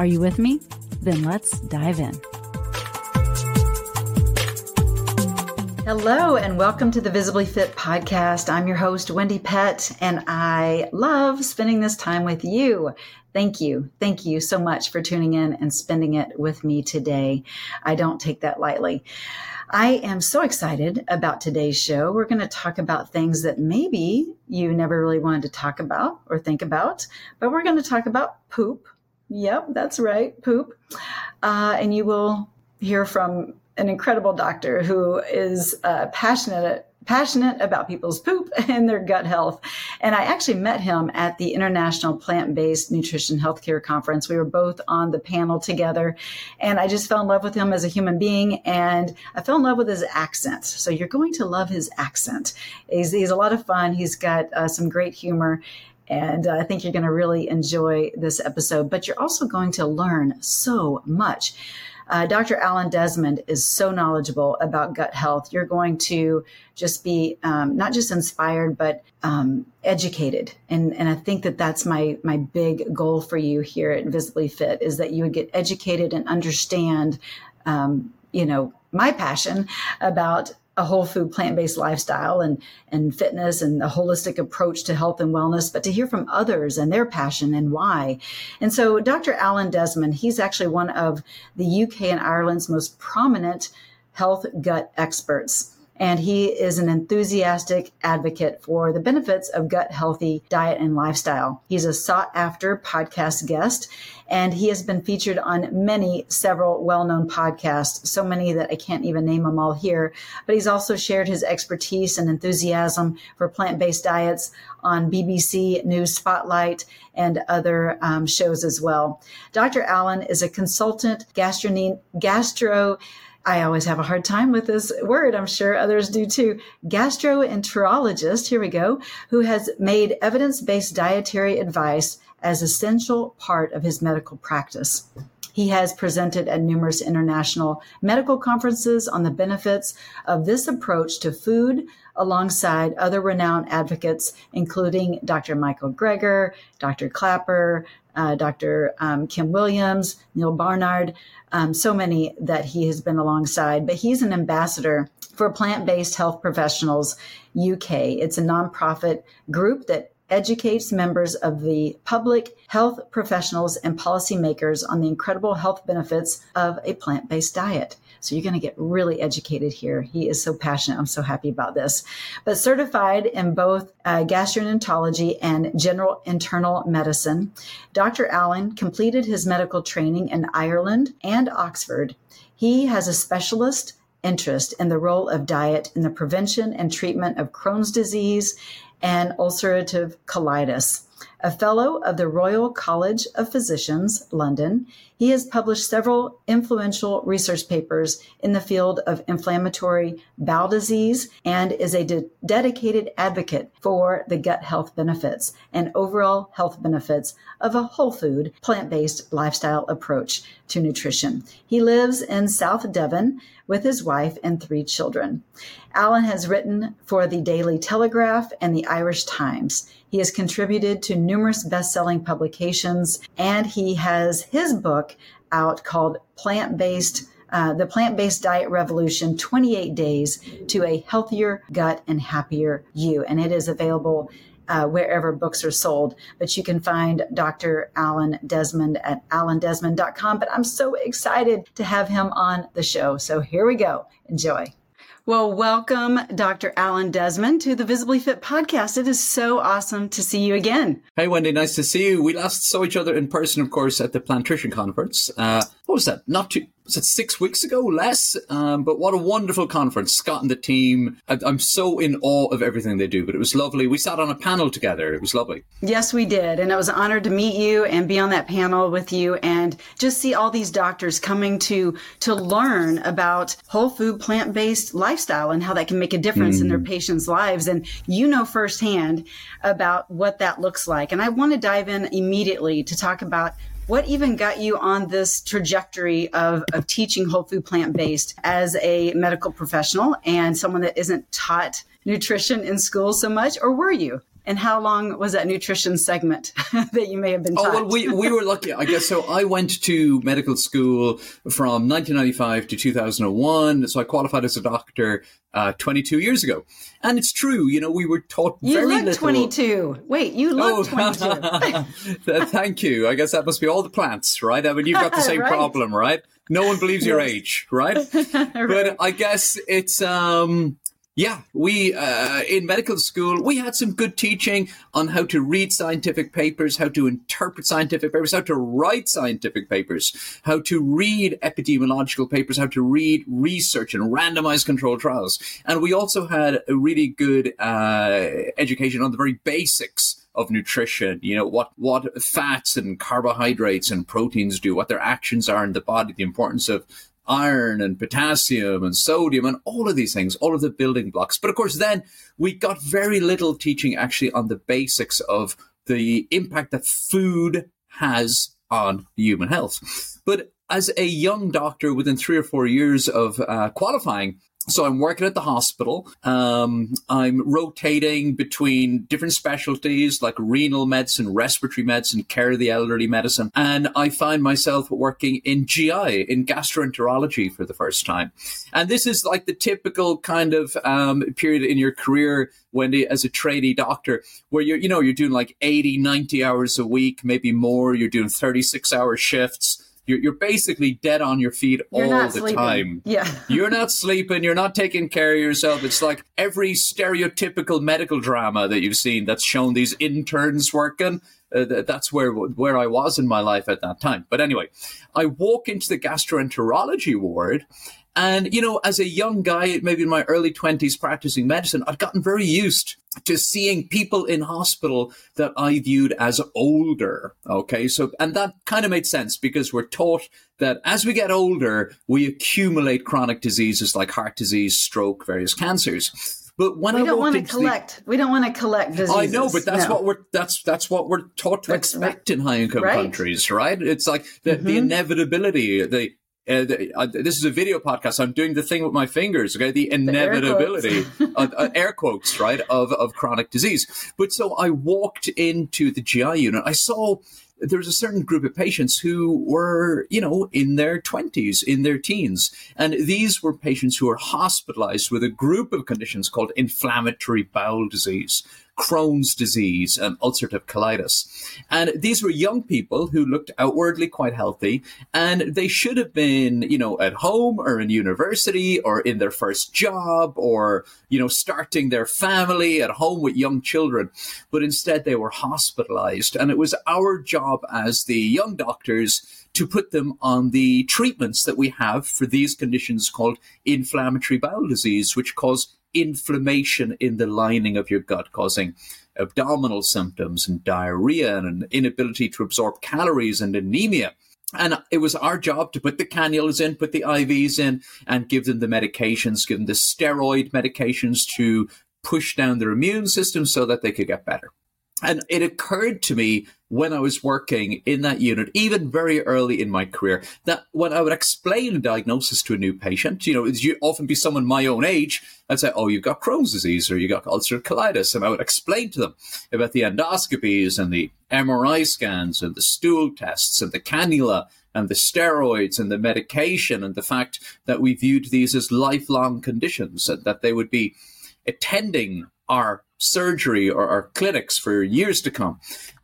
Are you with me? Then let's dive in. Hello, and welcome to the Visibly Fit podcast. I'm your host, Wendie Pett, and I love spending this time with you. Thank you. Thank you so much for tuning in and spending it with me today. I don't take that lightly. I am so excited about today's show. We're going to talk about things that maybe you never really wanted to talk about or think about, but we're going to talk about poop Yep, that's right, poop. Uh, and you will hear from an incredible doctor who is uh, passionate passionate about people's poop and their gut health. And I actually met him at the International Plant-Based Nutrition Healthcare Conference. We were both on the panel together and I just fell in love with him as a human being and I fell in love with his accent. So you're going to love his accent. He's, he's a lot of fun. He's got uh, some great humor and I think you're going to really enjoy this episode, but you're also going to learn so much. Uh, Dr. Alan Desmond is so knowledgeable about gut health. You're going to just be um, not just inspired, but um, educated. And, and I think that that's my, my big goal for you here at Visibly Fit is that you would get educated and understand, um, you know, my passion about a whole food plant-based lifestyle and and fitness and a holistic approach to health and wellness but to hear from others and their passion and why. And so dr alan desmond he's actually one of the uk and ireland's most prominent health gut experts and he is an enthusiastic advocate for the benefits of gut healthy diet and lifestyle. He's a sought after podcast guest and he has been featured on many, several well known podcasts, so many that I can't even name them all here. But he's also shared his expertise and enthusiasm for plant based diets on BBC News Spotlight and other um, shows as well. Dr. Alan is a consultant gastro, gastro I always have a hard time with this word. I'm sure others do too. Gastroenterologist, here we go, who has made evidence based dietary advice as essential part of his medical practice. He has presented at numerous international medical conferences on the benefits of this approach to food alongside other renowned advocates, including Dr. Michael Greger, Dr. Klaper, uh, Dr. Um, Kim Williams, Neal Barnard, um, so many that he has been alongside. But he's an ambassador for Plant Based Health Professionals UK. It's a nonprofit group that educates members of the public, health professionals, and policymakers on the incredible health benefits of a plant based diet. So you're going to get really educated here. He is so passionate. I'm so happy about this. But certified in both uh, gastroenterology and general internal medicine, Dr. Alan completed his medical training in Ireland and Oxford. He has a specialist interest in the role of diet in the prevention and treatment of Crohn's disease and ulcerative colitis. A fellow of the Royal College of Physicians, London, he has published several influential research papers in the field of inflammatory bowel disease and is a de- dedicated advocate for the gut health benefits and overall health benefits of a whole food, plant based lifestyle approach to nutrition. He lives in South Devon with his wife and three children. Alan has written for the Daily Telegraph and the Irish Times. He has contributed to numerous best selling publications, and he has his book out called Plant Based. Uh, the plant based diet revolution 28 days to a healthier gut and happier you. And it is available uh, wherever books are sold. But you can find Dr. Alan Desmond at alandesmond.com. But I'm so excited to have him on the show. So here we go. Enjoy. Well, welcome, Dr. Alan Desmond, to the Visibly Fit podcast. It is so awesome to see you again. Hey, Wendie, nice to see you. We last saw each other in person, of course, at the Plantrician Conference. Uh, what was that? Not too, was it six weeks ago? Less. Um, but what a wonderful conference. Scott and the team. I, am so in awe of everything they do, but it was lovely. We sat on a panel together. It was lovely. Yes, we did. And it was an honor to meet you and be on that panel with you and just see all these doctors coming to, to learn about whole food, plant based lifestyle and how that can make a difference mm. in their mm. patients' lives. And you know firsthand about what that looks like. And I want to dive in immediately to talk about what even got you on this trajectory of, of teaching whole food plant based as a medical professional and someone that isn't taught nutrition in school so much, or were you? And how long was that nutrition segment that you may have been taught? Oh, well, we, we were lucky, I guess. So I went to medical school from 1995 to 2001. So I qualified as a doctor uh, 22 years ago. And it's true, you know, we were taught you very look little. 22. Wait, you look oh, 22. Thank you. I guess that must be all the plants, right? I mean, you've got the same right. problem, right? No one believes your yes. age, right? right? But I guess it's, um, yeah, we uh, in medical school we had some good teaching on how to read scientific papers, how to interpret scientific papers, how to write scientific papers, how to read epidemiological papers, how to read research and randomized controlled trials, and we also had a really good uh, education on the very basics of nutrition. You know what what fats and carbohydrates and proteins do, what their actions are in the body, the importance of iron and potassium and sodium and all of these things, all of the building blocks. But of course, then we got very little teaching actually on the basics of the impact that food has on human health. But as a young doctor within three or four years of uh, qualifying, so I'm working at the hospital. Um, I'm rotating between different specialties like renal medicine, respiratory medicine, care of the elderly medicine. And I find myself working in GI, in gastroenterology for the first time. And this is like the typical kind of um, period in your career, Wendie, as a trainee doctor, where you're, you know, you're doing like 80, 90 hours a week, maybe more. You're doing 36 hour shifts you're, you're basically dead on your feet you're all the sleeping. time. Yeah. you're not sleeping. You're not taking care of yourself. It's like every stereotypical medical drama that you've seen that's shown these interns working. Uh, that's where where I was in my life at that time. But anyway, I walk into the gastroenterology ward, and, you know, as a young guy, maybe in my early 20s practicing medicine, I'd gotten very used to seeing people in hospital that I viewed as older. Okay. So, and that kind of made sense because we're taught that as we get older, we accumulate chronic diseases like heart disease, stroke, various cancers. But when we I don't want to collect, the, we don't want to collect diseases. I know, but that's no. what we're that's that's what we're taught to that's expect right. in high income right. countries, right? It's like the, mm-hmm. the inevitability, the uh, uh, this is a video podcast. I'm doing the thing with my fingers. Okay, the inevitability, the air, quotes. uh, air quotes, right, of of chronic disease. But so I walked into the GI unit. I saw there was a certain group of patients who were, you know, in their 20s, in their teens. And these were patients who were hospitalized with a group of conditions called inflammatory bowel disease, Crohn's disease and ulcerative colitis. And these were young people who looked outwardly quite healthy and they should have been, you know, at home or in university or in their first job or, you know, starting their family at home with young children. But instead they were hospitalized. And it was our job as the young doctors to put them on the treatments that we have for these conditions called inflammatory bowel disease, which cause inflammation in the lining of your gut, causing abdominal symptoms and diarrhea and an inability to absorb calories and anemia. And it was our job to put the cannulas in, put the IVs in, and give them the medications, give them the steroid medications to push down their immune system so that they could get better. And it occurred to me when I was working in that unit, even very early in my career, that when I would explain a diagnosis to a new patient, you know, it'd you often be someone my own age, I'd say, oh, you've got Crohn's disease or you've got ulcerative colitis. And I would explain to them about the endoscopies and the MRI scans and the stool tests and the cannula and the steroids and the medication and the fact that we viewed these as lifelong conditions and that they would be attending our surgery or, our clinics for years to come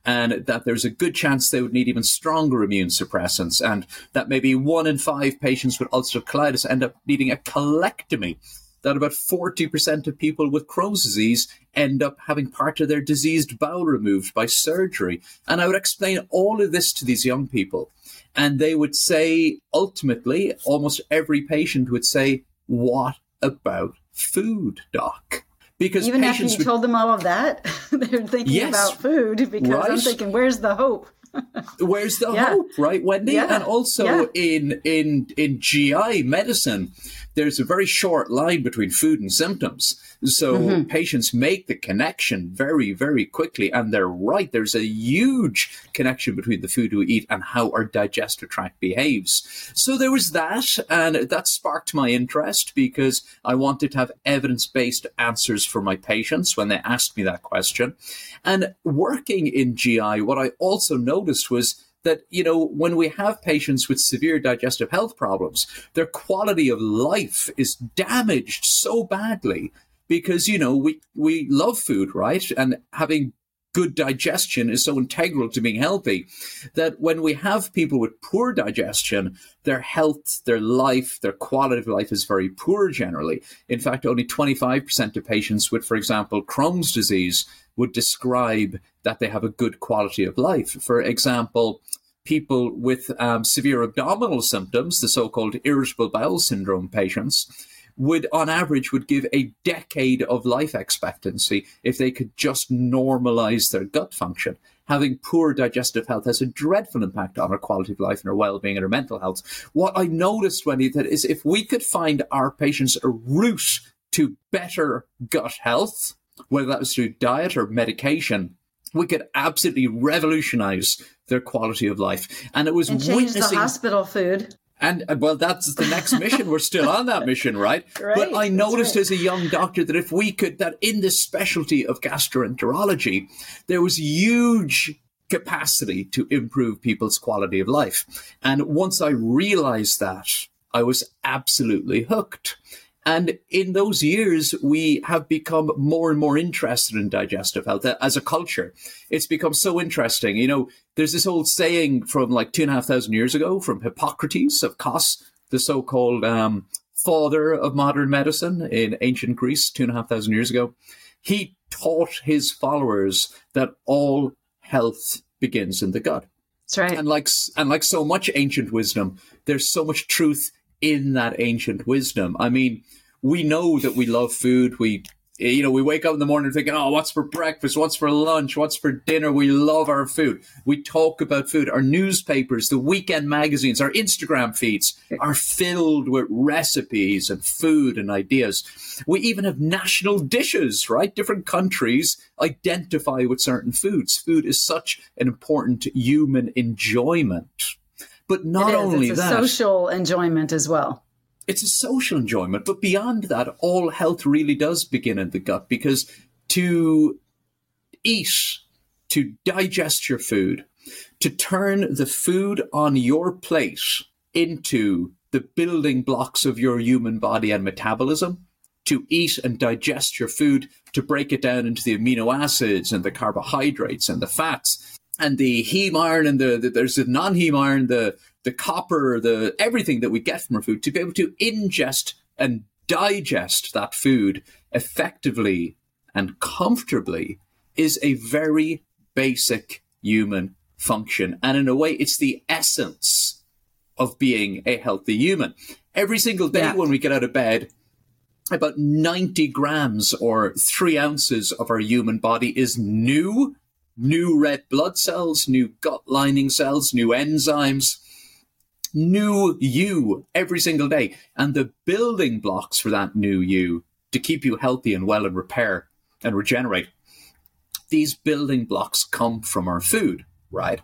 and that there's a good chance they would need even stronger immune suppressants, and that maybe one in five patients with ulcerative colitis end up needing a colectomy. that about 40% of people with Crohn's disease end up having part of their diseased bowel removed by surgery. And I would explain all of this to these young people. And they would say, ultimately, almost every patient would say, What about food, doc? Because even after you would, told them all of that, they're thinking yes, about food because right? I'm thinking, where's the hope? Where's the yeah. hope, right, Wendie? Yeah. And also yeah. in in in GI medicine, there's a very short line between food and symptoms. So mm-hmm. patients make the connection very, very quickly. And they're right. There's a huge connection between the food we eat and how our digestive tract behaves. So there was that. And that sparked my interest because I wanted to have evidence based answers for my patients when they asked me that question. And working in GI, what I also noticed was that, you know, when we have patients with severe digestive health problems, their quality of life is damaged so badly because, you know, we, we love food, right? And having good digestion is so integral to being healthy that when we have people with poor digestion, their health, their life, their quality of life is very poor generally. In fact, only 25% of patients with, for example, Crohn's disease would describe that they have a good quality of life. For example, people with um, severe abdominal symptoms, the so-called irritable bowel syndrome patients, would on average would give a decade of life expectancy if they could just normalize their gut function having poor digestive health has a dreadful impact on our quality of life and our well-being and our mental health. What I noticed, Wendie, that is if we could find our patients a route to better gut health, whether that was through diet or medication, we could absolutely revolutionize their quality of life. And it was and change the hospital food. And uh, well, that's the next mission. We're still on that mission, right? right but I noticed right. as a young doctor that if we could, that in the specialty of gastroenterology, there was huge capacity to improve people's quality of life. And once I realized that, I was absolutely hooked. And in those years, we have become more and more interested in digestive health as a culture. It's become so interesting. You know, there's this old saying from like two and a half thousand years ago from Hippocrates of Kos, the so-called um, father of modern medicine in ancient Greece, two and a half thousand years ago. He taught his followers that all health begins in the gut. That's right. And like and like so much ancient wisdom, there's so much truth in that ancient wisdom. I mean, we know that we love food. We, you know, we wake up in the morning thinking, oh, what's for breakfast? What's for lunch? What's for dinner? We love our food. We talk about food. Our newspapers, the weekend magazines, our Instagram feeds are filled with recipes and food and ideas. We even have national dishes, right? Different countries identify with certain foods. Food is such an important human enjoyment. But not only it's that, social enjoyment as well. It's a social enjoyment, but beyond that, all health really does begin in the gut because to eat, to digest your food, to turn the food on your plate into the building blocks of your human body and metabolism, to eat and digest your food, to break it down into the amino acids and the carbohydrates and the fats, and the heme iron and the, the there's the non-heme iron, the the copper, the everything that we get from our food to be able to ingest and digest that food effectively and comfortably is a very basic human function. And in a way, it's the essence of being a healthy human. Every single day yeah. when we get out of bed, about 90 grams or three ounces of our human body is new new red blood cells, new gut lining cells, new enzymes, new you every single day. And the building blocks for that new you to keep you healthy and well and repair and regenerate, these building blocks come from our food, right?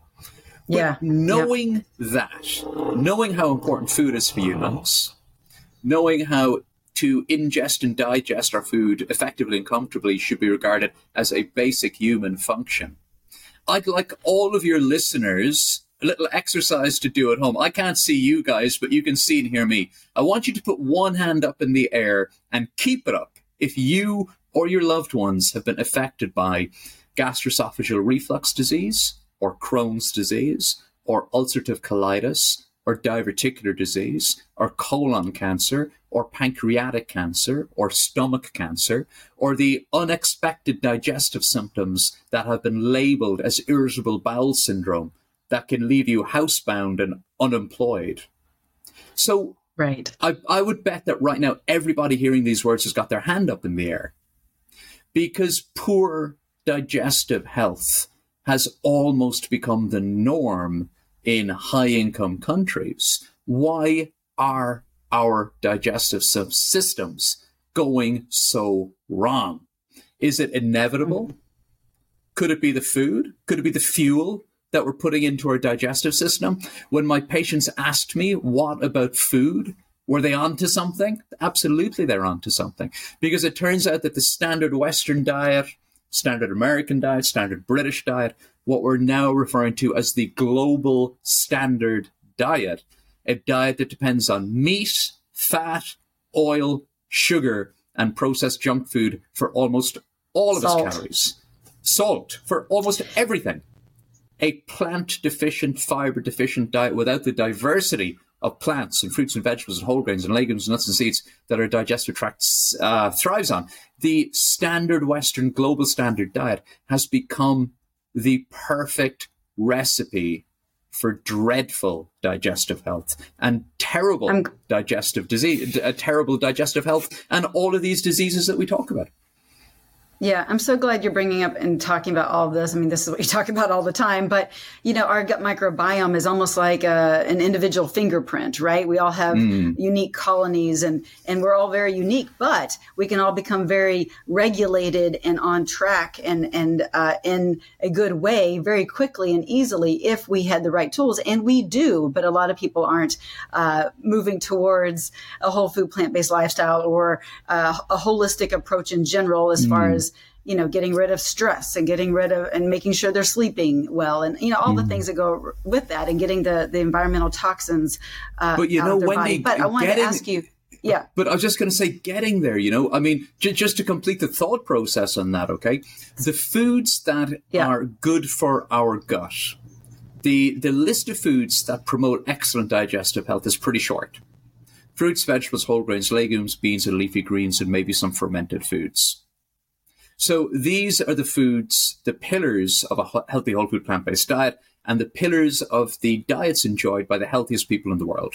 But yeah. Knowing yeah. that, knowing how important food is for humans, knowing how to ingest and digest our food effectively and comfortably should be regarded as a basic human function. I'd like all of your listeners a little exercise to do at home. I can't see you guys, but you can see and hear me. I want you to put one hand up in the air and keep it up if you or your loved ones have been affected by gastroesophageal reflux disease or Crohn's disease or ulcerative colitis or diverticular disease or colon cancer or pancreatic cancer or stomach cancer or the unexpected digestive symptoms that have been labeled as irritable bowel syndrome that can leave you housebound and unemployed. So, right. I, I would bet that right now everybody hearing these words has got their hand up in the air because poor digestive health has almost become the norm in high income countries. Why are our digestive systems going so wrong? Is it inevitable? Mm-hmm. Could it be the food? Could it be the fuel that we're putting into our digestive system? When my patients asked me, what about food? Were they onto something? Absolutely, they're onto something. Because it turns out that the standard Western diet, standard American diet, standard British diet, what we're now referring to as the global standard diet, a diet that depends on meat, fat, oil, sugar, and processed junk food for almost all of Salt. its calories. Salt for almost everything. A plant deficient, fiber deficient diet without the diversity of plants and fruits and vegetables and whole grains and legumes and nuts and seeds that our digestive tract uh, thrives on. The standard Western global standard diet has become the perfect recipe for dreadful digestive health and terrible I'm... digestive disease, uh, terrible digestive health, and all of these diseases that we talk about. Yeah, I'm so glad you're bringing up and talking about all of this. I mean, this is what you talk about all the time, but you know, our gut microbiome is almost like a, an individual fingerprint, right? We all have mm. unique colonies and, and we're all very unique, but we can all become very regulated and on track and, and, uh, in a good way very quickly and easily if we had the right tools. And we do, but a lot of people aren't, uh, moving towards a whole food plant-based lifestyle or uh, a holistic approach in general as mm. far as you know, getting rid of stress and getting rid of and making sure they're sleeping well, and you know all mm. the things that go with that, and getting the the environmental toxins. Uh, but you know, Wendie, but I wanted getting, to ask you. Yeah. But I was just going to say, getting there, you know, I mean, j- just to complete the thought process on that, okay? The foods that yeah. are good for our gut, the, the list of foods that promote excellent digestive health is pretty short fruits, vegetables, whole grains, legumes, beans, and leafy greens, and maybe some fermented foods. So these are the foods, the pillars of a healthy whole food plant based diet, and the pillars of the diets enjoyed by the healthiest people in the world.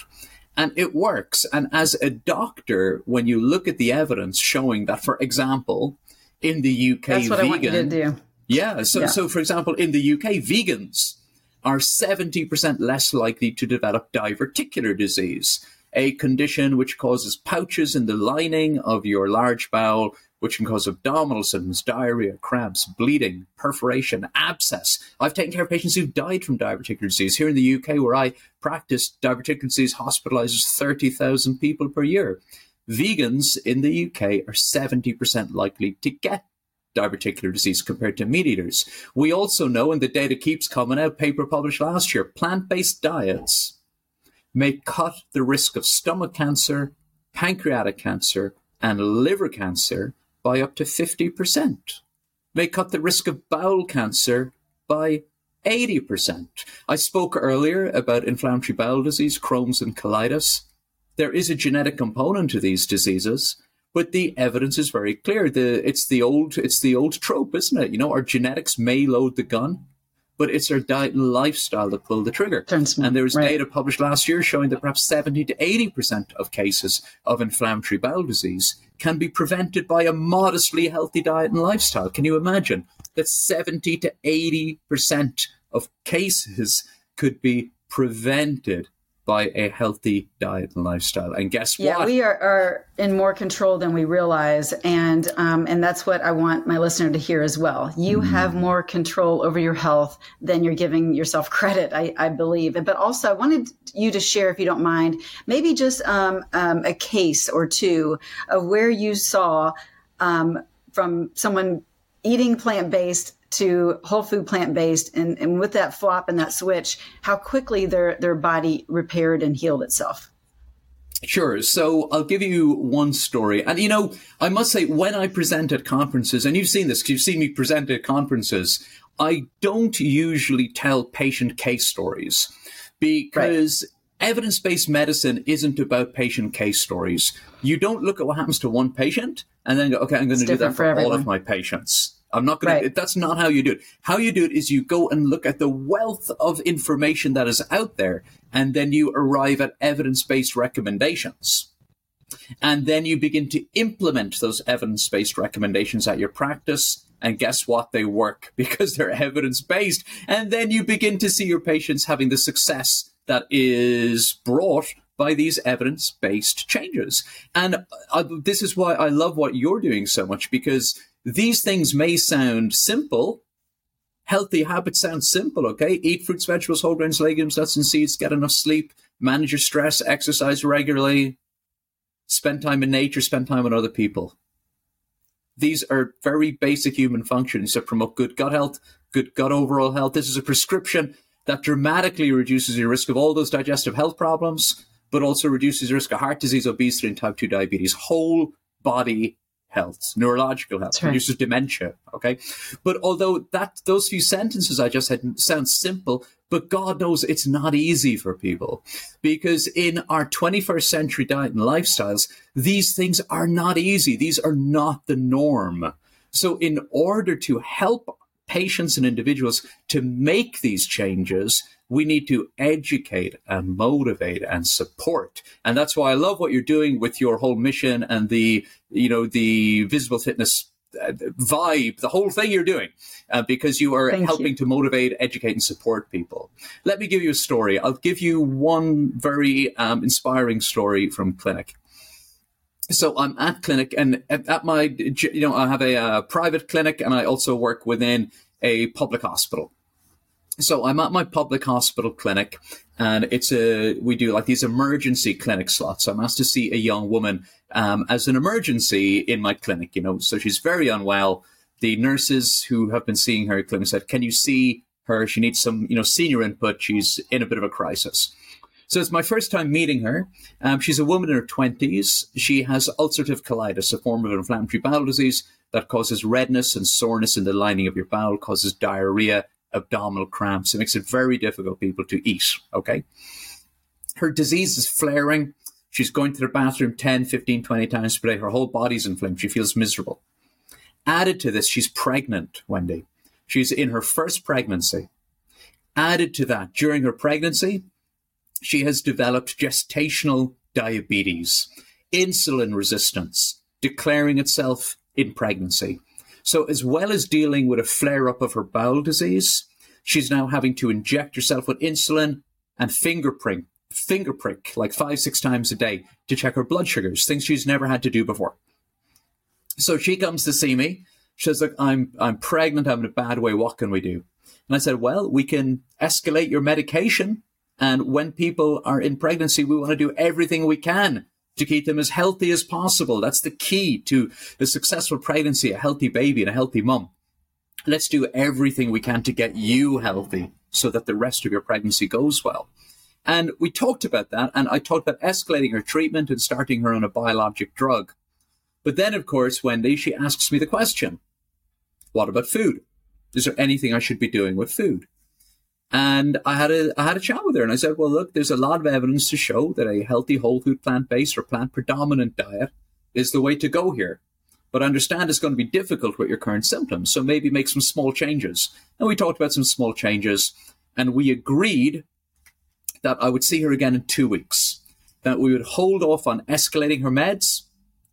And it works. And as a doctor, when you look at the evidence showing that, for example, in the UK, That's what vegan, I want you to do. Yeah. So, yeah. so for example, in the UK, vegans are 70% less likely to develop diverticular disease, a condition which causes pouches in the lining of your large bowel which can cause abdominal symptoms, diarrhea, cramps, bleeding, perforation, abscess. I've taken care of patients who've died from diverticular disease. Here in the UK, where I practice, diverticular disease hospitalizes 30,000 people per year. Vegans in the UK are 70% likely to get diverticular disease compared to meat eaters. We also know, and the data keeps coming out, paper published last year, plant based diets may cut the risk of stomach cancer, pancreatic cancer, and liver cancer by up to 50%, may cut the risk of bowel cancer by 80%. I spoke earlier about inflammatory bowel disease, Crohn's and colitis. There is a genetic component to these diseases, but the evidence is very clear. The, it's the old it's the old trope, isn't it? You know, our genetics may load the gun, but it's our diet and lifestyle that pull the trigger. and there was right. data published last year showing that perhaps 70 to 80% of cases of inflammatory bowel disease can be prevented by a modestly healthy diet and lifestyle. Can you imagine that 70 to 80% of cases could be prevented by a healthy diet and lifestyle. And guess yeah, what? Yeah, we are, are, in more control than we realize, and um, and that's what I want my listener to hear as well. You mm. have more control over your health than you're giving yourself credit, I, I, believe. But also, I wanted you to share, if you don't mind, maybe just um, um, a case or two of where you saw um, from someone eating plant based to whole food plant based and, and with that flop and that switch how quickly their their body repaired and healed itself Sure. So I'll give you one story. And you know, I must say, when I present at conferences, and you've seen this because you've seen me present at conferences, I don't usually tell patient case stories because evidence based medicine isn't about patient case stories. You don't look at what happens to one patient and then go, okay, I'm going to do that for, for all of my patients. I'm not going right. to, that's not how you do it. How you do it is you go and look at the wealth of information that is out there, and then you arrive at evidence based recommendations. And then you begin to implement those evidence based recommendations at your practice. And guess what? They work because they're evidence based. And then you begin to see your patients having the success that is brought by these evidence based changes. And uh, this is why I love what you're doing so much because these things may sound simple. Healthy habits sound simple, okay? Eat fruits, vegetables, whole grains, legumes, nuts, and seeds, get enough sleep, manage your stress, exercise regularly, spend time in nature, spend time with other people. These are very basic human functions that promote good gut health, good gut overall health. This is a prescription that dramatically reduces your risk of all those digestive health problems, but also reduces your risk of heart disease, obesity, and type 2 diabetes. Whole body health, neurological health, right. reduces dementia. Okay. But although that those few sentences I just said sound simple, but God knows it's not easy for people because in our 21st century diet and lifestyles, these things are not easy. These are not the norm. So in order to help patients and individuals to make these changes, we need to educate and motivate and support. And that's why I love what you're doing with your whole mission and the, you know, the visible fitness vibe, the whole thing you're doing, uh, because you are Thank helping you. to motivate, educate, and support people. Let me give you a story. I'll give you one very um, inspiring story from clinic. So I'm at clinic, and at, at my, you know, I have a, a uh, private clinic, and I also work within a public hospital so I'm at my public hospital clinic, and it's a we do like these emergency clinic slots. So I'm asked to see a young woman um, as an emergency in my clinic. You know, so she's very unwell. The nurses who have been seeing her at clinic said, "Can you see her? She needs some, you know, senior input. She's in a bit of a crisis." So it's my first time meeting her. Um, she's a woman in her 20s. She has ulcerative colitis, a form of inflammatory bowel disease that causes redness and soreness in the lining of your bowel, causes diarrhea, abdominal cramps. It makes it very difficult for people to eat. Okay. Her disease is flaring. She's going to the bathroom 10, 15, 20 times per day. Her whole body's inflamed. She feels miserable. Added to this, she's pregnant, Wendie. She's in her first pregnancy. Added to that, during her pregnancy, she has developed gestational diabetes, insulin resistance, declaring itself in pregnancy. So, as well as dealing with a flare up of her bowel disease, she's now having to inject herself with insulin and finger prick, like five, six times a day to check her blood sugars, things she's never had to do before. So she comes to see me. She says, Look, I'm, I'm pregnant. I'm in a bad way. What can we do? And I said, Well, we can escalate your medication. And when people are in pregnancy, we want to do everything we can to keep them as healthy as possible. That's the key to a successful pregnancy, a healthy baby and a healthy mum. Let's do everything we can to get you healthy so that the rest of your pregnancy goes well. And we talked about that, and I talked about escalating her treatment and starting her on a biologic drug. But then, of course, Wendie, she asks me the question what about food? Is there anything I should be doing with food? And I had a I had a chat with her, and I said, "Well, look, there's a lot of evidence to show that a healthy whole food, plant based, or plant predominant diet is the way to go here. But understand it's going to be difficult with your current symptoms, so maybe make some small changes." And we talked about some small changes, and we agreed that I would see her again in two weeks. That we would hold off on escalating her meds.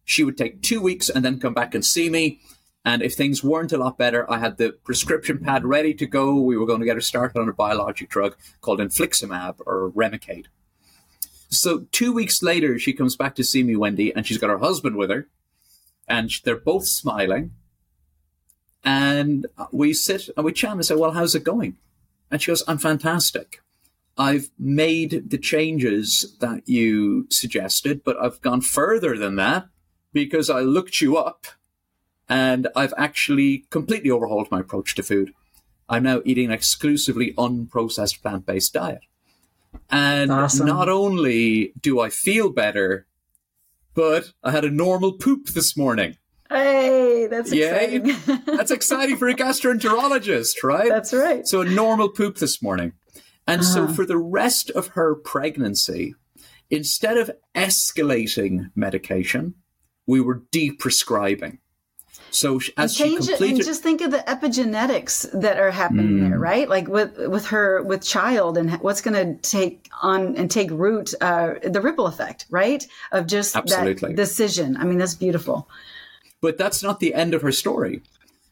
She would take two weeks and then come back and see me and if things weren't a lot better, I had the prescription pad ready to go. We were going to get her started on a biologic drug called infliximab or Remicade. So two weeks later, she comes back to see me, Wendie, and she's got her husband with her, and they're both smiling. And we sit and we chat and say, "Well, how's it going?" And she goes, "I'm fantastic. I've made the changes that you suggested, but I've gone further than that because I looked you up." And I've actually completely overhauled my approach to food. I'm now eating an exclusively unprocessed plant based diet. And awesome. not only do I feel better, but I had a normal poop this morning. Hey, that's exciting. that's exciting for a gastroenterologist, right? That's right. So a normal poop this morning. And uh-huh. so for the rest of her pregnancy, instead of escalating medication, we were deprescribing. So as change she completed, it and just think of the epigenetics that are happening mm. there, right? Like with with her with child and what's going to take on and take root, uh, the ripple effect, right? Of just Absolutely. that decision. I mean, that's beautiful. But that's not the end of her story.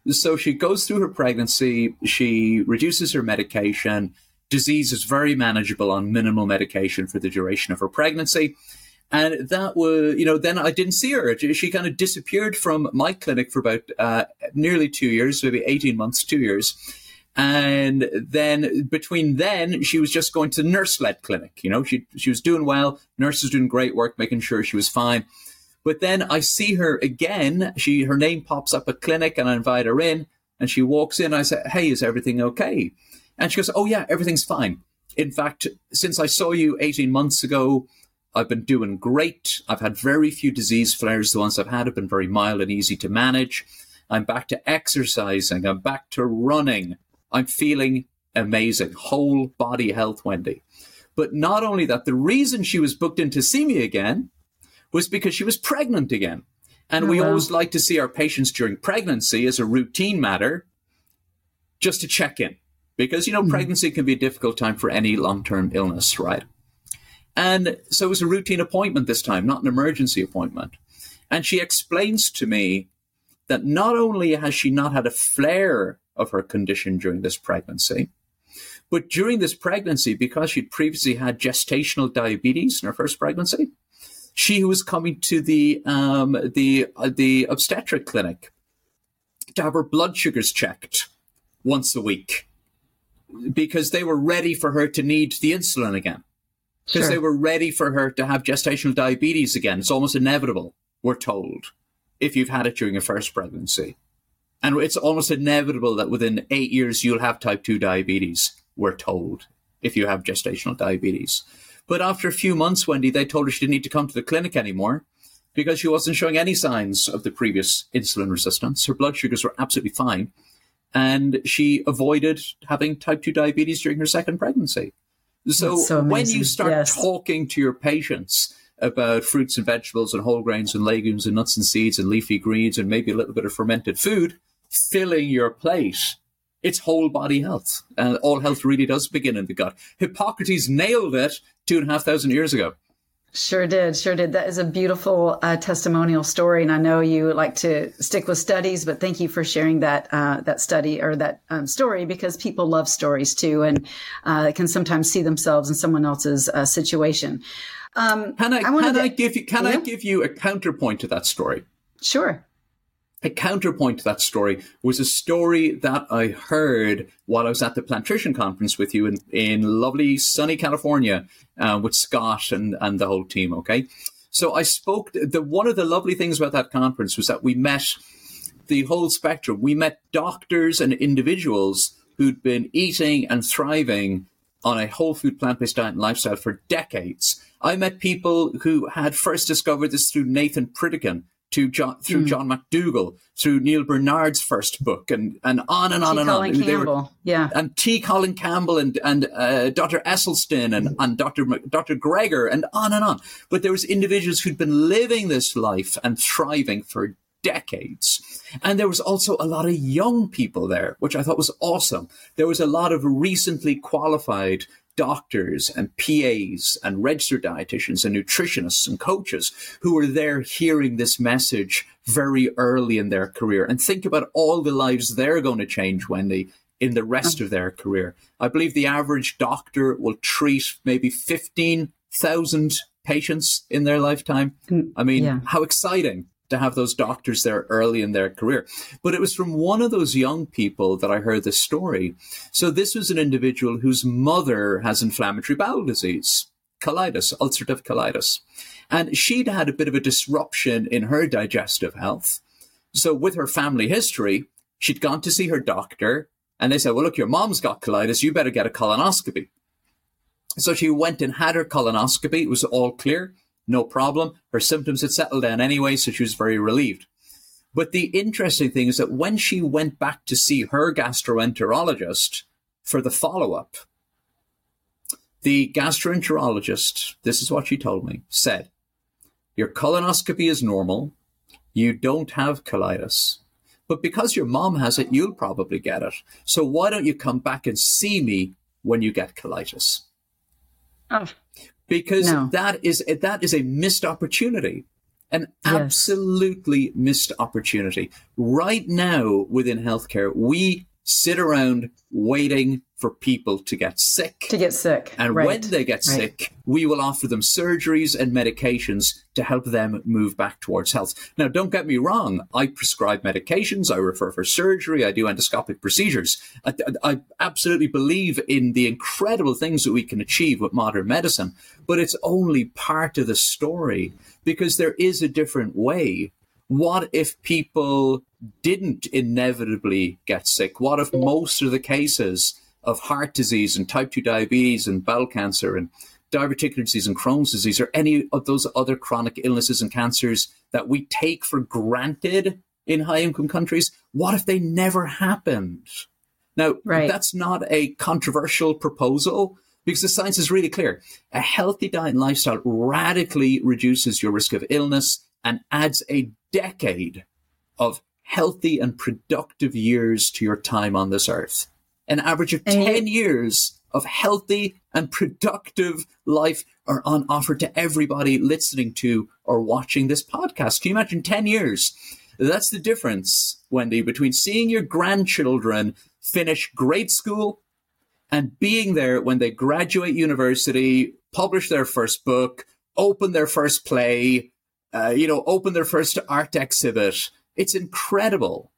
So she goes through her pregnancy. She reduces her medication. Disease is very manageable on minimal medication for the duration of her pregnancy. And that was, you know, then I didn't see her. She kind of disappeared from my clinic for about uh, nearly two years, maybe 18 months, two years. And then between then, she was just going to nurse led clinic. You know, she, she was doing well. Nurses doing great work, making sure she was fine. But then I see her again. She, her name pops up at clinic and I invite her in and she walks in. I say, Hey, is everything okay? And she goes, Oh yeah, everything's fine. In fact, since I saw you 18 months ago, I've been doing great. I've had very few disease flares. The ones I've had have been very mild and easy to manage. I'm back to exercising. I'm back to running. I'm feeling amazing. Whole body health, Wendie. But not only that, the reason she was booked in to see me again was because she was pregnant again. And oh, we wow. always like to see our patients during pregnancy as a routine matter, just to check in. Because, you know, mm-hmm. pregnancy can be a difficult time for any long term illness, right? And so it was a routine appointment this time, not an emergency appointment. And she explains to me that not only has she not had a flare of her condition during this pregnancy, but during this pregnancy, because she'd previously had gestational diabetes in her first pregnancy, she was coming to the um, the uh, the obstetric clinic to have her blood sugars checked once a week because they were ready for her to need the insulin again because sure. they were ready for her to have gestational diabetes again. It's almost inevitable, we're told, if you've had it during your first pregnancy. And it's almost inevitable that within eight years you'll have type 2 diabetes, we're told, if you have gestational diabetes. But after a few months, Wendie, they told her she didn't need to come to the clinic anymore because she wasn't showing any signs of the previous insulin resistance. Her blood sugars were absolutely fine. And she avoided having type 2 diabetes during her second pregnancy. So, so when you start yes. talking to your patients about fruits and vegetables and whole grains and legumes and nuts and seeds and leafy greens and maybe a little bit of fermented food filling your plate, it's whole body health. And all health really does begin in the gut. Hippocrates nailed it two and a half thousand years ago. Sure did, sure did. That is a beautiful uh, testimonial story, and I know you like to stick with studies, but thank you for sharing that uh, that study or that um, story because people love stories too, and uh, can sometimes see themselves in someone else's uh, situation. Um, can I, I can to, I give you can yeah? I give you a counterpoint to that story? Sure a counterpoint to that story was a story that I heard while I was at the Plantrician conference with you in, in lovely sunny California uh, with Scott and, and the whole team. Okay. So I spoke, the, one of the lovely things about that conference was that we met the whole spectrum. We met doctors and individuals who'd been eating and thriving on a whole food plant based diet and lifestyle for decades. I met people who had first discovered this through Nathan Pritikin, to John, through mm. John McDougall, through Neal Barnard's first book, and, and on and on T. and Colin on. Campbell, were, yeah, and T. Colin Campbell and and uh, Dr. Esselstyn and and Dr. Dr. Greger and on and on. But there was individuals who'd been living this life and thriving for decades. And there was also a lot of young people there, which I thought was awesome. There was a lot of recently qualified doctors and PAs and registered dietitians and nutritionists and coaches who are there hearing this message very early in their career. And think about all the lives they're going to change, Wendie, in the rest of their career. I believe the average doctor will treat maybe 15,000 patients in their lifetime. Mm, I mean, yeah. how exciting to have those doctors there early in their career. But it was from one of those young people that I heard this story. So this was an individual whose mother has inflammatory bowel disease, colitis, ulcerative colitis. And she'd had a bit of a disruption in her digestive health. So with her family history, she'd gone to see her doctor and they said, well, look, your mom's got colitis. You better get a colonoscopy. So she went and had her colonoscopy. It was all clear. No problem. Her symptoms had settled down anyway, so she was very relieved. But the interesting thing is that when she went back to see her gastroenterologist for the follow up, The gastroenterologist, this is what she told me, said, Your colonoscopy is normal. You don't have colitis. But because your mom has it, you'll probably get it. So why don't you come back and see me when you get colitis? Oh, because no. that is that is a missed opportunity an yes. absolutely missed opportunity. Right now, within healthcare, we sit around waiting for people to get sick. To get sick. And right. when they get right. sick, we will offer them surgeries and medications to help them move back towards health. Now, don't get me wrong. I prescribe medications. I refer for surgery. I do endoscopic procedures. I, I absolutely believe in the incredible things that we can achieve with modern medicine, but it's only part of the story because there is a different way what if people didn't inevitably get sick? What if most of the cases of heart disease and type 2 diabetes and bowel cancer and diverticular disease and Crohn's disease or any of those other chronic illnesses and cancers that we take for granted in high income countries, what if they never happened? Now, right. that's not a controversial proposal because the science is really clear. A healthy diet and lifestyle radically reduces your risk of illness and adds a decade of healthy and productive years to your time on this earth. An average of 10 years of healthy and productive life are on offer to everybody listening to or watching this podcast. Can you imagine 10 years? That's the difference, Wendie, between seeing your grandchildren finish grade school and being there when they graduate university, publish their first book, open their first play, uh, you know, open their first art exhibit. It's incredible.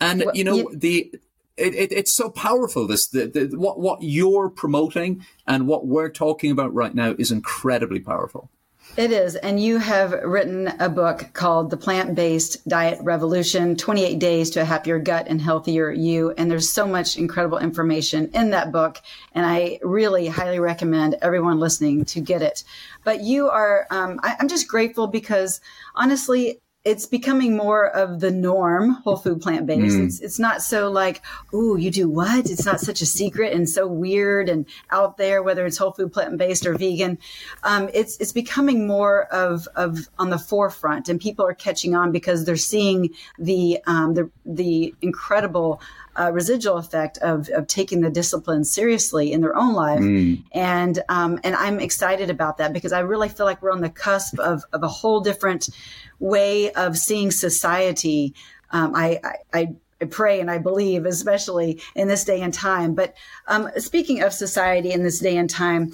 And, well, you know, you- the, it, it, it's so powerful. This the, the, what what you're promoting and what we're talking about right now is incredibly powerful. It is. And you have written a book called The Plant Based Diet Revolution 28 Days to a Happier Gut and Healthier You. And there's so much incredible information in that book. And I really highly recommend everyone listening to get it. But you are, um, I, I'm just grateful because honestly, it's becoming more of the norm, whole food plant based. Mm. It's, it's not so like, ooh, you do what? It's not such a secret and so weird and out there, whether it's whole food plant based or vegan. Um, it's it's becoming more of of on the forefront, and people are catching on because they're seeing the um, the the incredible uh, residual effect of, of taking the discipline seriously in their own life. Mm. And um, and I'm excited about that because I really feel like we're on the cusp of, of a whole different way of seeing society. Um, I, I, I pray and I believe, especially in this day and time. But um, speaking of society in this day and time,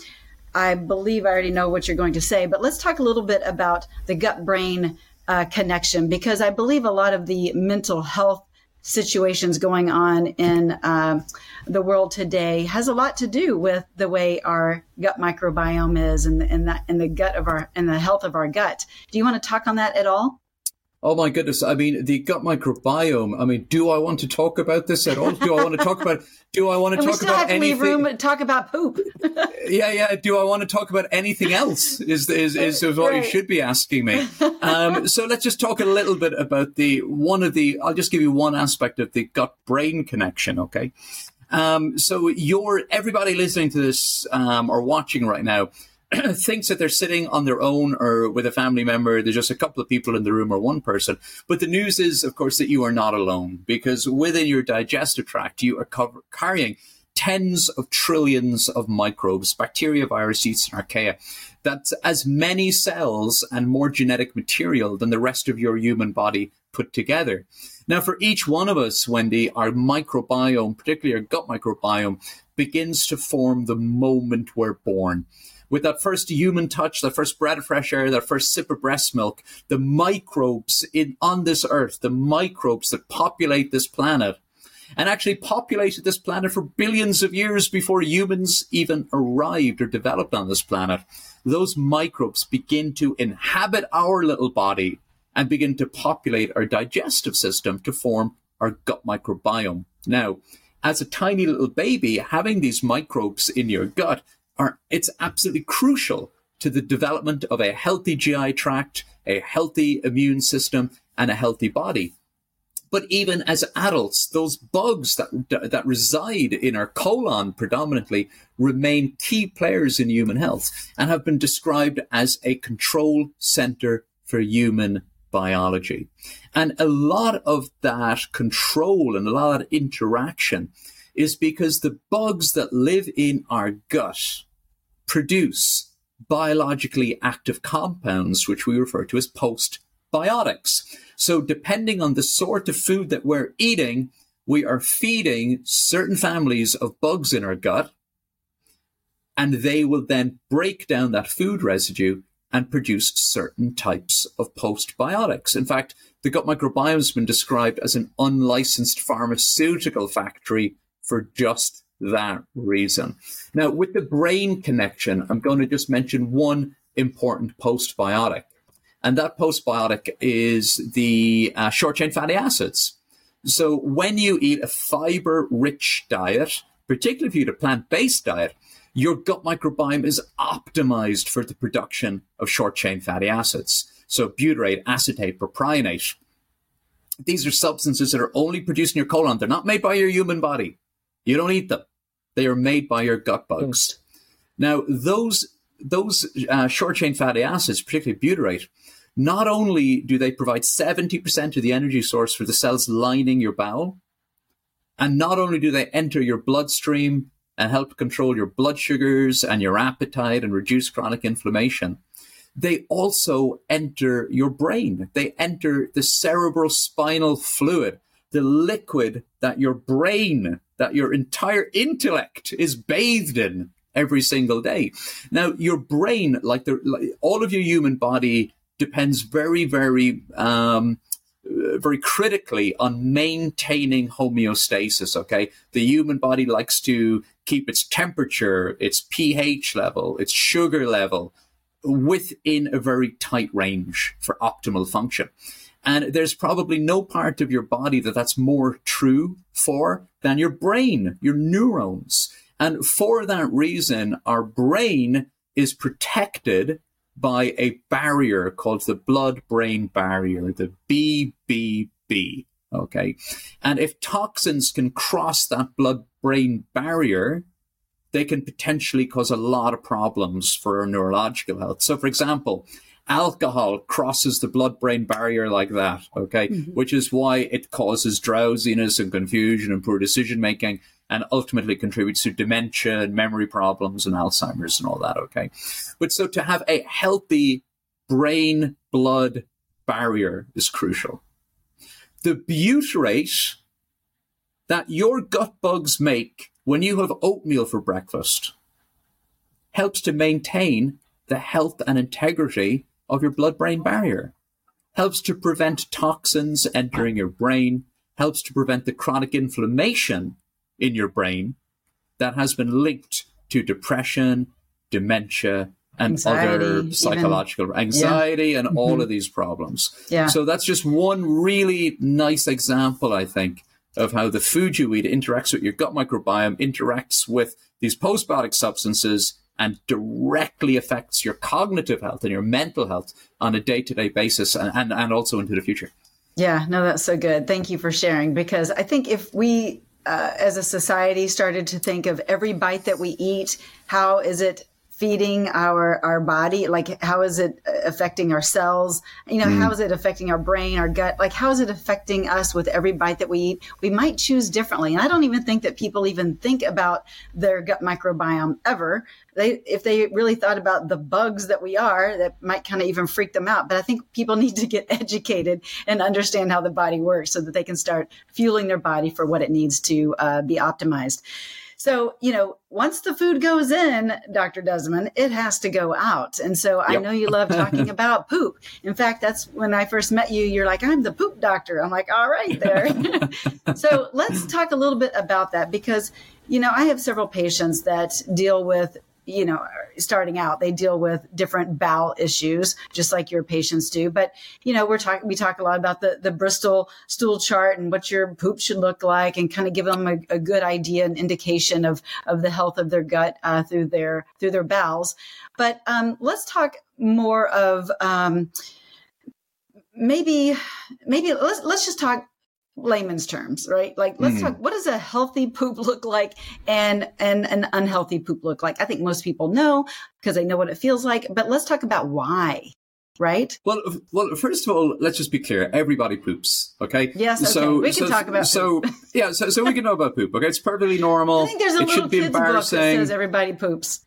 I believe I already know what you're going to say, but let's talk a little bit about the gut brain uh, connection because I believe a lot of the mental health situations going on in uh, the world today has a lot to do with the way our gut microbiome is and, and that and the gut of our and the health of our gut. Do you want to talk on that at all? Oh my goodness! I mean, the gut microbiome. I mean, do I want to talk about this at all? Do I want to talk about? Do I want to and talk we still about have to anything? Leave room to talk about poop. yeah, yeah. Do I want to talk about anything else? Is is is, is what right. you should be asking me. Um, so let's just talk a little bit about the one of the. I'll just give you one aspect of the gut brain connection. Okay. Um, so you're everybody listening to this um, or watching right now thinks that they're sitting on their own or with a family member. There's just a couple of people in the room or one person. But the news is, of course, that you are not alone because within your digestive tract, you are cover- carrying tens of trillions of microbes, bacteria, virus, yeast, and archaea. That's as many cells and more genetic material than the rest of your human body put together. Now, for each one of us, Wendie, our microbiome, particularly our gut microbiome, begins to form the moment we're born with that first human touch, that first breath of fresh air, that first sip of breast milk, the microbes in, on this earth, the microbes that populate this planet, and actually populated this planet for billions of years before humans even arrived or developed on this planet. Those microbes begin to inhabit our little body and begin to populate our digestive system to form our gut microbiome. Now, as a tiny little baby, having these microbes in your gut are it's absolutely crucial to the development of a healthy GI tract, a healthy immune system, and a healthy body. But even as adults, those bugs that, that reside in our colon predominantly remain key players in human health and have been described as a control center for human biology. And a lot of that control and a lot of interaction is because the bugs that live in our gut produce biologically active compounds, which we refer to as postbiotics. So depending on the sort of food that we're eating, we are feeding certain families of bugs in our gut, and they will then break down that food residue and produce certain types of postbiotics. In fact, the gut microbiome has been described as an unlicensed pharmaceutical factory for just that reason. Now, with the brain connection, I'm going to just mention one important postbiotic. And that postbiotic is the uh, short chain fatty acids. So when you eat a fiber rich diet, particularly if you eat a plant based diet, your gut microbiome is optimized for the production of short chain fatty acids. So butyrate, acetate, propionate. These are substances that are only produced in your colon. They're not made by your human body. You don't eat them. They are made by your gut bugs. Now, those those uh, short chain fatty acids, particularly butyrate, not only do they provide 70% of the energy source for the cells lining your bowel, and not only do they enter your bloodstream and help control your blood sugars and your appetite and reduce chronic inflammation, they also enter your brain. They enter the cerebral spinal fluid, the liquid that your brain, that your entire intellect is bathed in every single day. Now, your brain, like, the, like all of your human body, depends very, very, um, very critically on maintaining homeostasis. Okay, the human body likes to keep its temperature, its pH level, its sugar level within a very tight range for optimal function. And there's probably no part of your body that that's more true for than your brain, your neurons. And for that reason, our brain is protected by a barrier called the blood brain barrier, the BBB. Okay. And if toxins can cross that blood brain barrier, they can potentially cause a lot of problems for our neurological health. So, for example, alcohol crosses the blood brain barrier like that, okay, mm-hmm. which is why it causes drowsiness and confusion and poor decision making and ultimately contributes to dementia and memory problems and Alzheimer's and all that, okay? But so to have a healthy brain blood barrier is crucial. The butyrate that your gut bugs make when you have oatmeal for breakfast helps to maintain the health and integrity of your blood brain barrier, helps to prevent toxins entering your brain, helps to prevent the chronic inflammation in your brain that has been linked to depression, dementia, and anxiety, other psychological even, anxiety yeah. and mm-hmm. all of these problems. Yeah. So that's just one really nice example, I think, of how the food you eat interacts with your gut microbiome, interacts with these postbiotic substances, and directly affects your cognitive health and your mental health on a day to day basis and, and, and also into the future. Yeah, no, that's so good. Thank you for sharing because I think if we uh, as a society started to think of every bite that we eat, how is it feeding our our body? Like how is it affecting our cells? You know mm. how is it affecting our brain our gut? Like how is it affecting us with every bite that we eat? We might choose differently. And i don't even think that people even think about their gut microbiome ever. They if they really thought about the bugs that we are that might kind of even freak them out. But i think people need to get educated and understand how the body works so that they can start fueling their body for what it needs to uh, be optimized so, you know, once the food goes in, Dr. Desmond, it has to go out. And so yep. I know you love talking about poop. In fact, that's when I first met you. You're like, I'm the poop doctor. I'm like, all right, there. so let's talk a little bit about that because, you know, I have several patients that deal with you know, starting out, they deal with different bowel issues, just like your patients do. But, you know, we're talking, we talk a lot about the, the Bristol stool chart and what your poop should look like and kind of give them a, a good idea and indication of, of the health of their gut, uh, through their, through their bowels. But, um, let's talk more of, um, maybe, maybe let's, let's just talk layman's terms, right? Like let's mm. talk what does a healthy poop look like and and an unhealthy poop look like? I think most people know because they know what it feels like, but let's talk about why. Right. Well, well. First of all, let's just be clear. Everybody poops. Okay. Yes. Okay. So we can so, talk about. So poop. yeah. So, so we can know about poop. Okay. It's perfectly normal. I think there's a it little kids book that says everybody poops.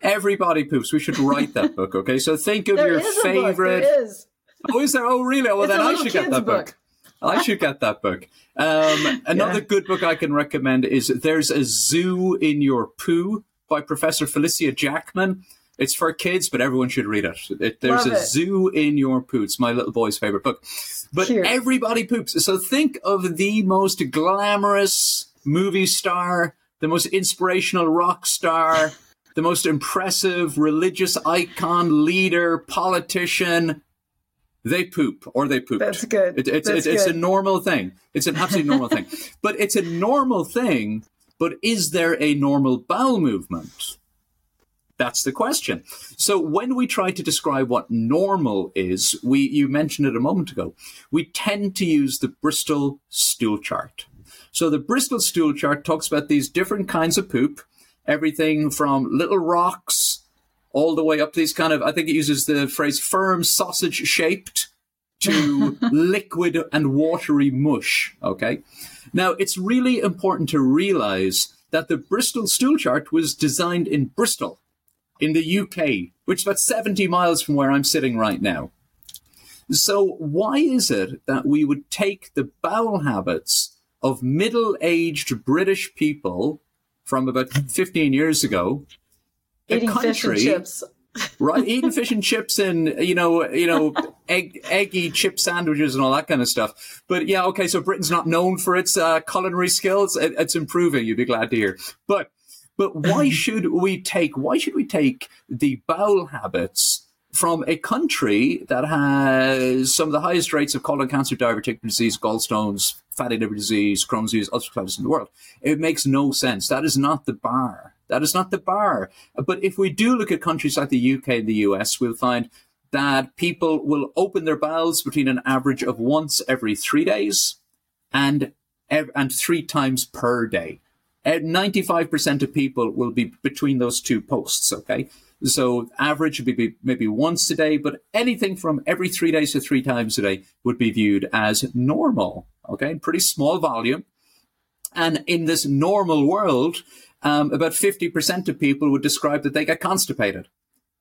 Everybody poops. We should write that book. Okay. So think of your favorite. There is. Oh, is there? Oh, really? Well, it's then I should get that book. book. I should get that book. Um, another yeah. good book I can recommend is There's a Zoo in Your Poo by Professor Felicia Jackman. It's for kids, but everyone should read it. it there's Love a it. zoo in your poo. It's my little boy's favorite book. But everybody poops. So think of the most glamorous movie star, the most inspirational rock star, the most impressive religious icon, leader, politician, they poop or they poop. That's good. It, it's, That's it's, good. it's a normal thing. It's an absolutely normal thing. But it's a normal thing. But is there a normal bowel movement? That's the question. So when we try to describe what normal is, we you mentioned it a moment ago, we tend to use the Bristol stool chart. So the Bristol stool chart talks about these different kinds of poop, everything from little rocks all the way up to these kind of, I think it uses the phrase firm sausage shaped to liquid and watery mush. Okay. Now, it's really important to realize that the Bristol stool chart was designed in Bristol in the UK, which is about 70 miles from where I'm sitting right now. So, why is it that we would take the bowel habits of middle aged British people from about 15 years ago eating country, fish and chips. right, eating fish and chips and you know, you know, egg, eggy chip sandwiches and all that kind of stuff. But yeah, okay, so Britain's not known for its uh, culinary skills. It, it's improving. You'd be glad to hear. But but why should we take why should we take the bowel habits? From a country that has some of the highest rates of colon cancer, diverticular disease, gallstones, fatty liver disease, Crohn's disease, ulcerative colitis in the world. It makes no sense. That is not the bar. That is not the bar. But if we do look at countries like the UK and the US, we'll find that people will open their bowels between an average of once every three days and and three times per day. 95% of people will be between those two posts, okay? So average would be maybe once a day, but anything from every three days to three times a day would be viewed as normal, okay? Pretty small volume. And in this normal world, um, about 50% of people would describe that they get constipated,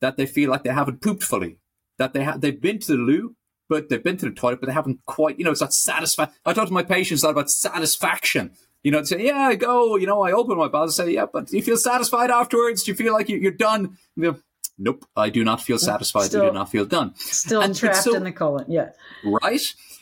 that they feel like they haven't pooped fully, that they ha- they've been to the loo, but they've been to the toilet, but they haven't quite, you know, it's not satisfaction. I talk to my patients a lot about satisfaction. You know, to say, yeah, I go, you know, I open my bowels, say, yeah, but do you feel satisfied afterwards? Do you feel like you're done? You know, nope, I do not feel satisfied. Still, I do not feel done. Still and, trapped so, in the colon, yeah. Right?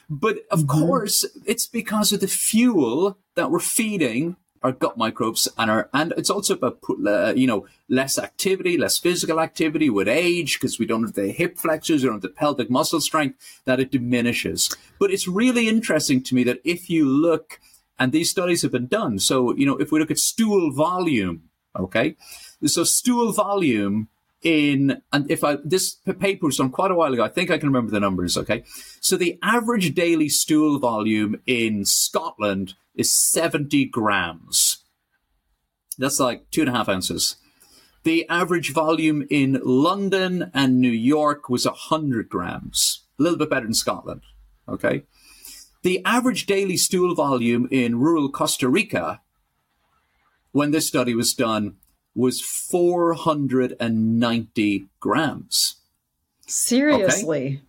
But of mm-hmm. course, it's because of the fuel that we're feeding our gut microbes and our and it's also about uh, you know less activity less physical activity with age because we don't have the hip flexors we don't have the pelvic muscle strength that it diminishes. But it's really interesting to me that if you look and these studies have been done so you know if we look at stool volume okay? So stool volume in and if I this paper was done quite a while ago, I think I can remember the numbers. Okay, so the average daily stool volume in Scotland is seventy grams. That's like two and a half ounces. The average volume in London and New York was hundred grams, a little bit better in Scotland. Okay, the average daily stool volume in rural Costa Rica, when this study was done, was 490 grams. Seriously? Okay?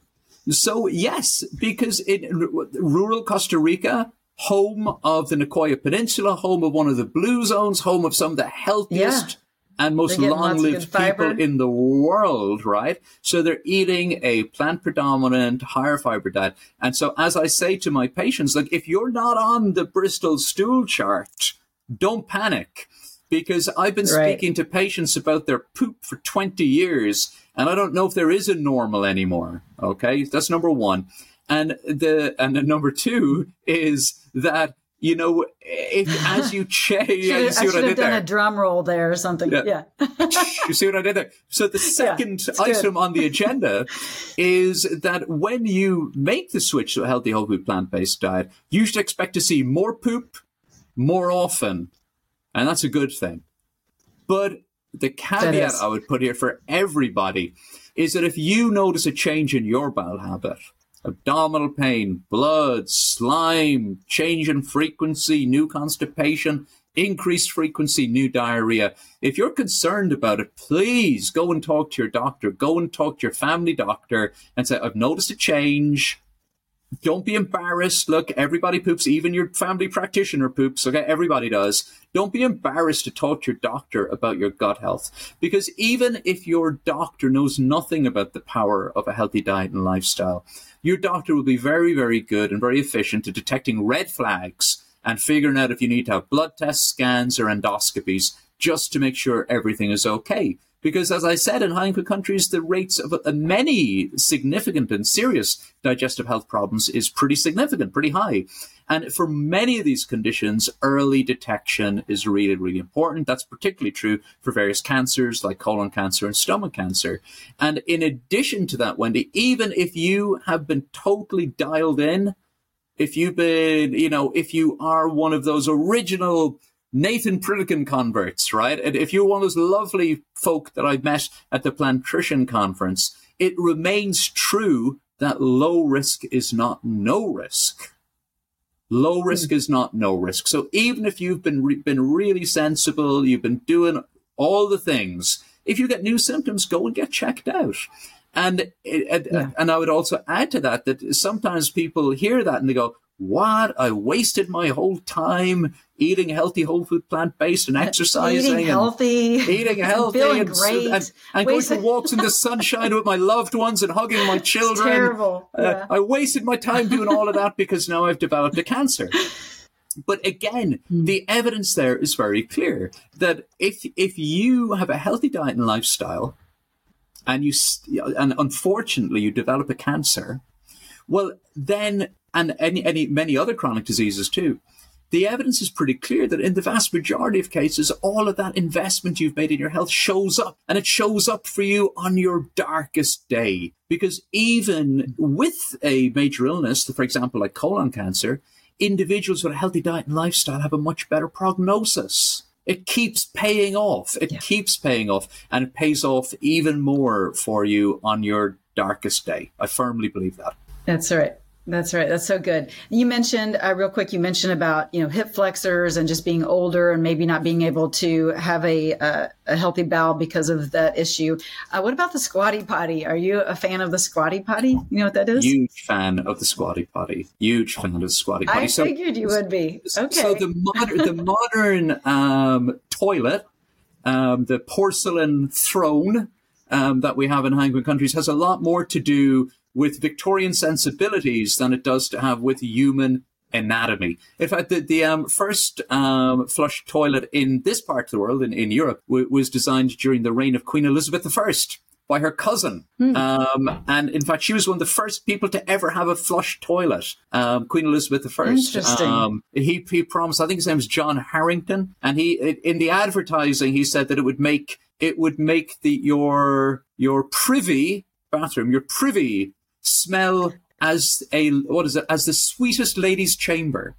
So, yes, because in rural Costa Rica, home of the Nicoya Peninsula, home of one of the blue zones, home of some of the healthiest yeah. and most long lived people in the world, right? So they're eating a plant predominant, higher fiber diet. And so, as I say to my patients, like, if you're not on the Bristol stool chart, don't panic because I've been right. speaking to patients about their poop for 20 years and I don't know if there is a normal anymore. Okay. That's number one. And the, and the number two is that you know, if, as you change, yeah, you see I I did done there? a drum roll there or something. Yeah. yeah. you see what I did there? So the second yeah, item good. on the agenda is that when you make the switch to a healthy whole food plant based diet, you should expect to see more poop more often, and that's a good thing. But the caveat I would put here for everybody is that if you notice a change in your bowel habit, abdominal pain, blood, slime, change in frequency, new constipation, increased frequency, new diarrhea. If you're concerned about it, please go and talk to your doctor. Go and talk to your family doctor and say, I've noticed a change. Don't be embarrassed. Look, everybody poops, even your family practitioner poops. Okay, everybody does. Don't be embarrassed to talk to your doctor about your gut health. Because even if your doctor knows nothing about the power of a healthy diet and lifestyle, your doctor will be very, very good and very efficient at detecting red flags and figuring out if you need to have blood tests, scans, or endoscopies just to make sure everything is okay. Because as I said, in high income countries, the rates of uh, many significant and serious digestive health problems is pretty significant, pretty high. And for many of these conditions, early detection is really, really important. That's particularly true for various cancers like colon cancer and stomach cancer. And in addition to that, Wendie, even if you have been totally dialed in, if you've been, you know, if you are one of those original Nathan Pritikin converts, right? And if you're one of those lovely folk that I met at the Plantrician conference, it remains true that low risk is not no risk. Low hmm. risk is not no risk. So even if you've been re- been really sensible, you've been doing all the things. If you get new symptoms, go and get checked out. And it, yeah. and I would also add to that that sometimes people hear that and they go, "What? I wasted my whole time eating healthy, whole food, plant based, and exercising, eating healthy, eating healthy, feeling and, great, and, and going for walks in the sunshine with my loved ones and hugging my children. It's terrible. Uh, yeah. I wasted my time doing all of that because now I've developed a cancer. But again, mm. the evidence there is very clear that if if you have a healthy diet and lifestyle, and you and unfortunately you develop a cancer, well then and any, any many other chronic diseases too the evidence is pretty clear that in the vast majority of cases, all of that investment you've made in your health shows up and it shows up for you on your darkest day. Because even with a major illness, for example, like colon cancer, individuals with a healthy diet and lifestyle have a much better prognosis. It keeps paying off. It yeah. keeps paying off and it pays off even more for you on your darkest day. I firmly believe that. That's right. That's right. That's so good. You mentioned uh, real quick. You mentioned about you know hip flexors and just being older and maybe not being able to have a uh, a healthy bowel because of that issue. Uh, what about the squatty potty? Are you a fan of the squatty potty? You know what that is? Huge fan of the squatty potty. Huge fan of the squatty potty. I so, figured you would be. Okay. So the modern the modern um, toilet, um, the porcelain throne um, that we have in high income countries has a lot more to do with Victorian sensibilities than it does to have with human anatomy. In fact, the, the um, first um, flush toilet in this part of the world, in, in Europe, w- was designed during the reign of Queen Elizabeth I by her cousin. Mm. Um, and in fact, she was one of the first people to ever have a flush toilet, um, Queen Elizabeth I. Interesting. Um, he, he promised, I think his name is John Harington, and he in the advertising he said that it would make it would make the your your privy bathroom, your privy smell as a what is it as the sweetest lady's chamber.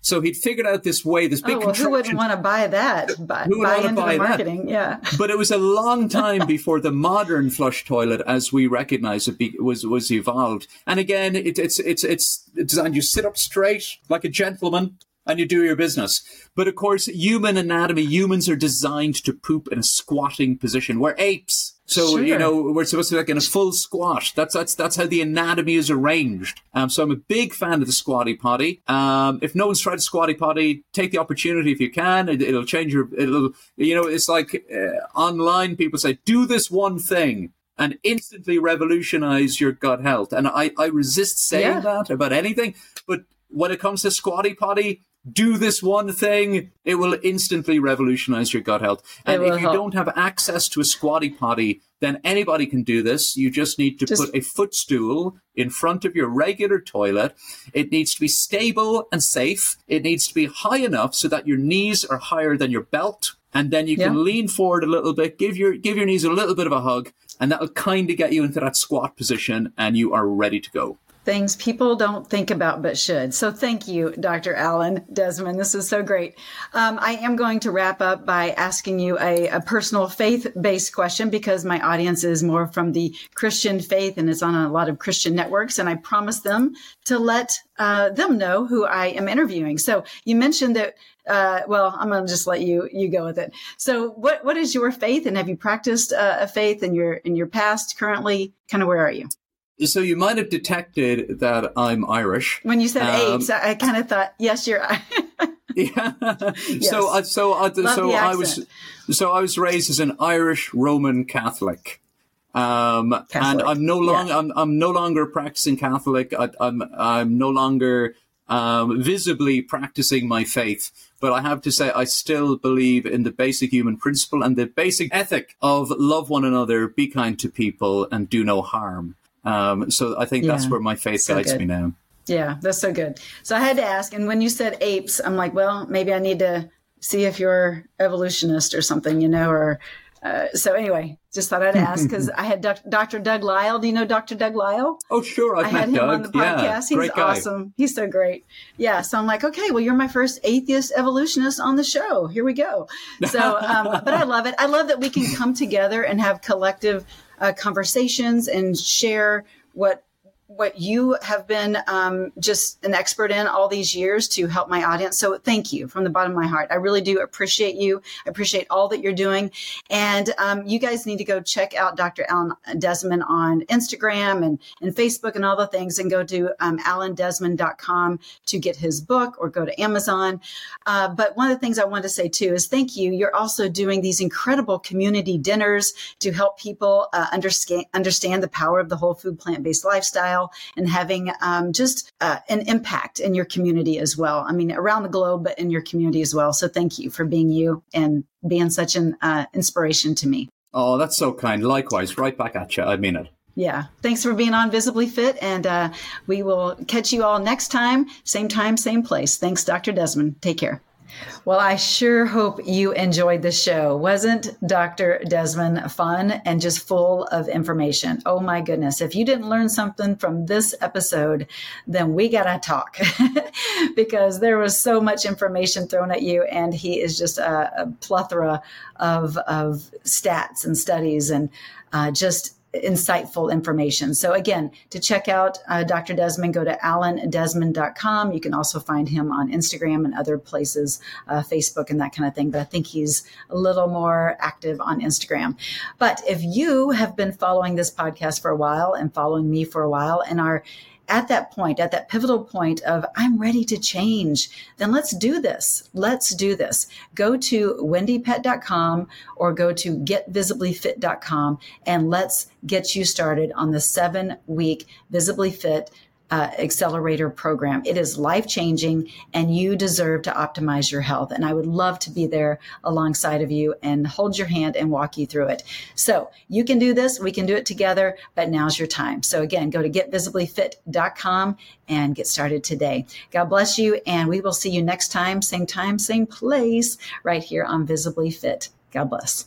So he'd figured out this way, this big. Oh, well, who wouldn't want to buy that? Buy, who would buy into buy the marketing, that? yeah. But it was a long time before the modern flush toilet, as we recognize it, be, was was evolved. And again, it, it's it's it's designed. You sit up straight like a gentleman, and you do your business. But of course, human anatomy, humans are designed to poop in a squatting position. We're apes. So sure. you know we're supposed to be like in a full squat. That's that's that's how the anatomy is arranged. Um, so I'm a big fan of the squatty potty. Um, if no one's tried a squatty potty, take the opportunity if you can. It, will change your. It'll you know it's like uh, online people say do this one thing and instantly revolutionize your gut health. And I I resist saying yeah. that about anything, but when it comes to squatty potty, do this one thing, it will instantly revolutionize your gut health. And if you help. don't have access to a squatty potty, then anybody can do this. You just need to just, put a footstool in front of your regular toilet. It needs to be stable and safe. It needs to be high enough so that your knees are higher than your belt. And then you can lean forward a little bit, give your give your knees a little bit of a hug, and that'll kind of get you into that squat position and you are ready to go things people don't think about but should. So thank you, Dr. Alan Desmond. This is so great. Um, I am going to wrap up by asking you a, a personal faith based question because my audience is more from the Christian faith and it's on a lot of Christian networks. And I promised them to let uh, them know who I am interviewing. So you mentioned that uh, well, I'm going to just let you you go with it. So, what what is your faith, and have you practiced uh, a faith in your in your past? Currently, kind of where are you? So you might have detected that I'm Irish. When you said um, I, I kind of thought, yes, you're. yeah. Yes. So, uh, so, uh, so I was, so I was raised as an Irish Roman Catholic. Um, Catholic. and I'm no longer, yeah. I'm, I'm no longer practicing Catholic. I, am I'm, I'm no longer, um, visibly practicing my faith. But I have to say, I still believe in the basic human principle and the basic ethic of love one another, be kind to people, and do no harm. Um, so I think yeah, that's where my faith so guides good. me now. Yeah, that's so good. So I had to ask, and when you said apes, I'm like, well, maybe I need to see if you're evolutionist or something, you know, or uh, so anyway, just thought I'd ask because I had Dr. Doug Lisle. Do you know Dr. Doug Lisle? Oh, sure. I've i had him Doug. on the podcast. Yeah, He's guy. awesome. He's so great. Yeah. So I'm like, okay, well, you're my first atheist evolutionist on the show. Here we go. So, um, but I love it. I love that we can come together and have collective uh, conversations and share what what you have been um, just an expert in all these years to help my audience. So thank you from the bottom of my heart. I really do appreciate you. I appreciate all that you're doing. And um, you guys need to go check out Dr. Alan Desmond on Instagram and, and Facebook and all the things and go to um, alandesmond.com to get his book or go to Amazon. Uh, but one of the things I want to say too is thank you. You're also doing these incredible community dinners to help people uh, understand, understand the power of the whole food plant based lifestyle and having um, just uh, an impact in your community as well. I mean, around the globe, but in your community as well. So thank you for being you and being such an uh, inspiration to me. Oh, that's so kind. Likewise, right back at you. I mean it. Yeah. Thanks for being on Visibly Fit. And uh, we will catch you all next time, same time, same place. Thanks, Dr. Desmond. Take care. Well, I sure hope you enjoyed the show. Wasn't Dr. Desmond fun and just full of information? Oh my goodness. If you didn't learn something from this episode, then we got to talk because there was so much information thrown at you. And he is just a, a plethora of, of stats and studies and uh, just insightful information. So again, to check out uh, Dr. Desmond, go to alandesmond.com. You can also find him on Instagram and other places, uh, Facebook and that kind of thing. But I think he's a little more active on Instagram. But if you have been following this podcast for a while and following me for a while and are at that point, at that pivotal point of I'm ready to change, then let's do this. Let's do this. Go to wendiepett.com or go to getvisiblyfit.com and let's get you started on the seven week Visibly Fit uh, accelerator program. It is life changing and you deserve to optimize your health. And I would love to be there alongside of you and hold your hand and walk you through it. So you can do this. We can do it together, but now's your time. So again, go to getvisiblyfit.com and get started today. God bless you. And we will see you next time, same time, same place, right here on Visibly Fit. God bless.